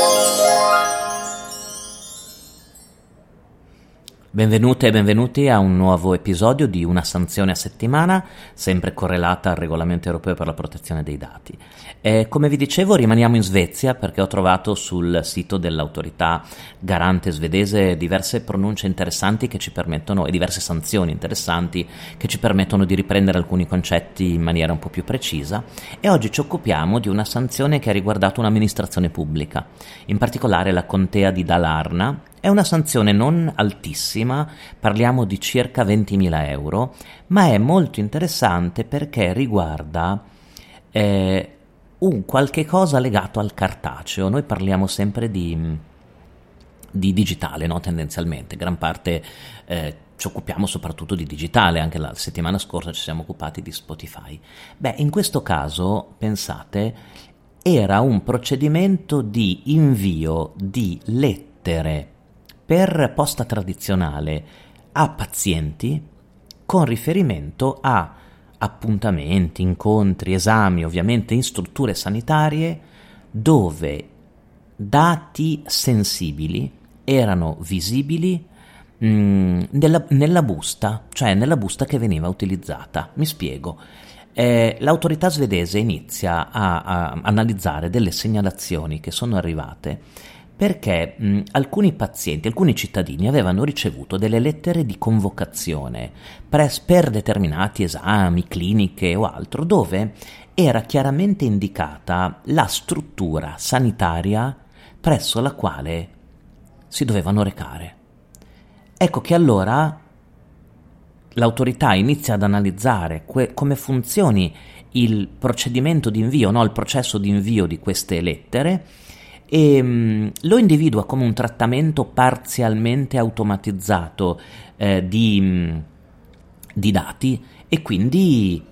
Bye. Benvenute e benvenuti a un nuovo episodio di Una sanzione a settimana, sempre correlata al regolamento europeo per la protezione dei dati. E come vi dicevo, rimaniamo in Svezia perché ho trovato sul sito dell'autorità garante svedese diverse pronunce interessanti che ci permettono, e diverse sanzioni interessanti che ci permettono di riprendere alcuni concetti in maniera un po' più precisa. E oggi ci occupiamo di una sanzione che ha riguardato un'amministrazione pubblica, in particolare la contea di Dalarna è una sanzione non altissima, parliamo di circa 20.000 euro, ma è molto interessante perché riguarda eh, un qualche cosa legato al cartaceo. Noi parliamo sempre di, di digitale, no? tendenzialmente, gran parte eh, ci occupiamo soprattutto di digitale, anche la settimana scorsa ci siamo occupati di Spotify. Beh, in questo caso, pensate, era un procedimento di invio di lettere per posta tradizionale a pazienti con riferimento a appuntamenti, incontri, esami, ovviamente in strutture sanitarie dove dati sensibili erano visibili mh, mm, nella, nella, busta, cioè nella busta che veniva utilizzata. Mi spiego. Eh, l'autorità svedese inizia a, a analizzare delle segnalazioni che sono arrivate perché mh, alcuni pazienti, alcuni cittadini avevano ricevuto delle lettere di convocazione pres- per determinati esami, cliniche o altro, dove era chiaramente indicata la struttura sanitaria presso la quale si dovevano recare. Ecco che allora l'autorità inizia ad analizzare que- come funzioni il procedimento di invio, no, il processo di invio di queste lettere e mh, lo individua come un trattamento parzialmente automatizzato eh, di, mh, di, dati e quindi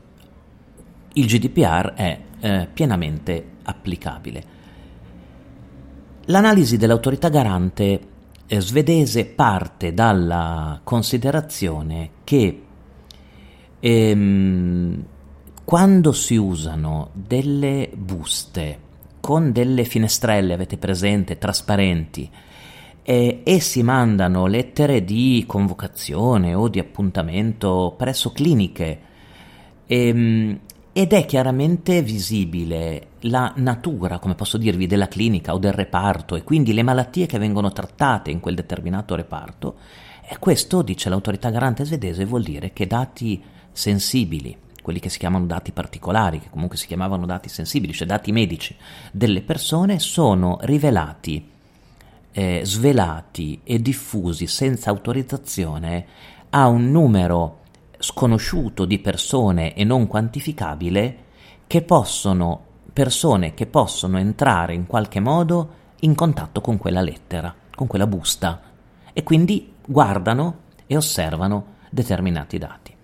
il GDPR è eh, pienamente applicabile. L'analisi dell'autorità garante eh, svedese parte dalla considerazione che ehm, quando si usano delle buste con delle finestrelle, avete presente, trasparenti, e, e si mandano lettere di convocazione o di appuntamento presso cliniche e, ehm, ed è chiaramente visibile la natura, come posso dirvi, della clinica o del reparto e quindi le malattie che vengono trattate in quel determinato reparto. E questo, dice l'autorità garante svedese, vuol dire che dati sensibili quelli che si chiamano dati particolari, che comunque si chiamavano dati sensibili, cioè dati medici delle persone, sono rivelati, eh, svelati e diffusi senza autorizzazione a un numero sconosciuto di persone e non quantificabile che possono, persone che possono entrare in qualche modo in contatto con quella lettera, con quella busta e quindi guardano e osservano determinati dati.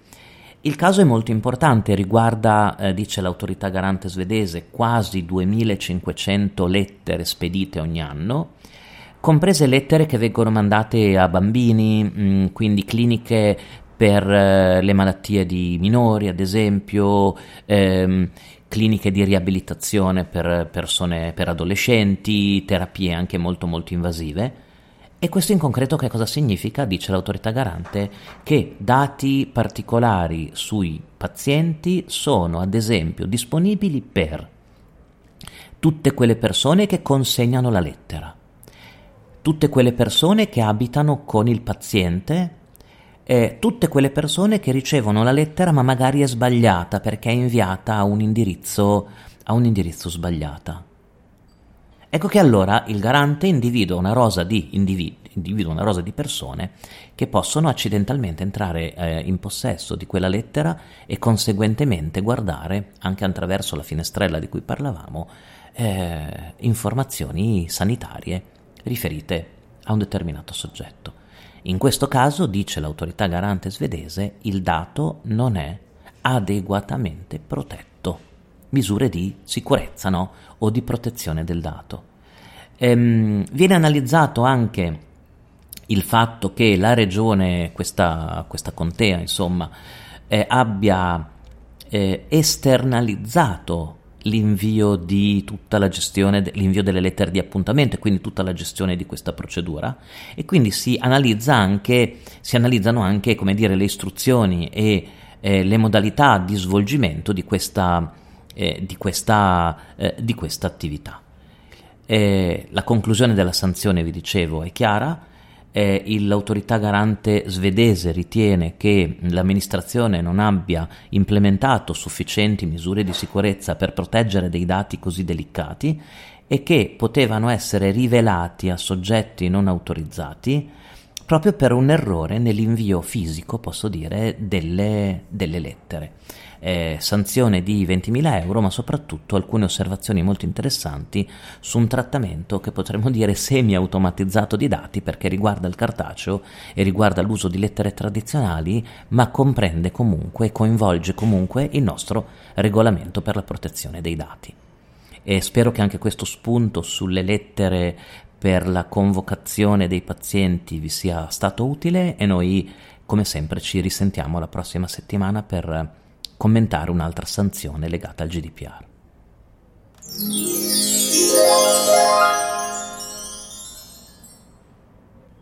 Il caso è molto importante, riguarda, eh, dice l'autorità garante svedese, quasi 2500 lettere spedite ogni anno, comprese lettere che vengono mandate a bambini, mh, mm, quindi cliniche per eh, le malattie di minori, ad esempio, ehm, cliniche di riabilitazione per persone, per adolescenti, terapie anche molto molto invasive. E questo in concreto che cosa significa? Dice l'autorità garante che dati particolari sui pazienti sono ad esempio disponibili per tutte quelle persone che consegnano la lettera, tutte quelle persone che abitano con il paziente, e tutte quelle persone che ricevono la lettera ma magari è sbagliata perché è inviata a un indirizzo, a un indirizzo sbagliata. Ecco che allora il garante individua una rosa di, individu- individua una rosa di persone che possono accidentalmente entrare eh, in possesso di quella lettera e conseguentemente guardare, anche attraverso la finestrella di cui parlavamo, eh, informazioni sanitarie riferite a un determinato soggetto. In questo caso, dice l'autorità garante svedese, il dato non è adeguatamente protetto misure di sicurezza no? o di protezione del dato. Ehm, viene analizzato anche il fatto che la regione, questa, questa contea, insomma, eh, abbia eh, esternalizzato l'invio di tutta la gestione, l'invio delle lettere di appuntamento e quindi tutta la gestione di questa procedura e quindi si analizza anche, si analizzano anche, dire, le istruzioni e eh, le modalità di svolgimento di questa, eh, di questa, eh, di questa attività. la conclusione della sanzione, vi dicevo, è chiara eh, l'autorità garante svedese ritiene che l'amministrazione non abbia implementato sufficienti misure di sicurezza per proteggere dei dati così delicati e che potevano essere rivelati a soggetti non autorizzati proprio per un errore nell'invio fisico, posso dire, delle, delle lettere eh, sanzione di 20.000 euro, ma soprattutto alcune osservazioni molto interessanti su un trattamento che potremmo dire semi-automatizzato di dati perché riguarda il cartaceo e riguarda l'uso di lettere tradizionali, ma comprende comunque e coinvolge comunque il nostro regolamento per la protezione dei dati. E spero che anche questo spunto sulle lettere per la convocazione dei pazienti vi sia stato utile e noi come sempre ci risentiamo la prossima settimana per commentare un'altra sanzione legata al GDPR.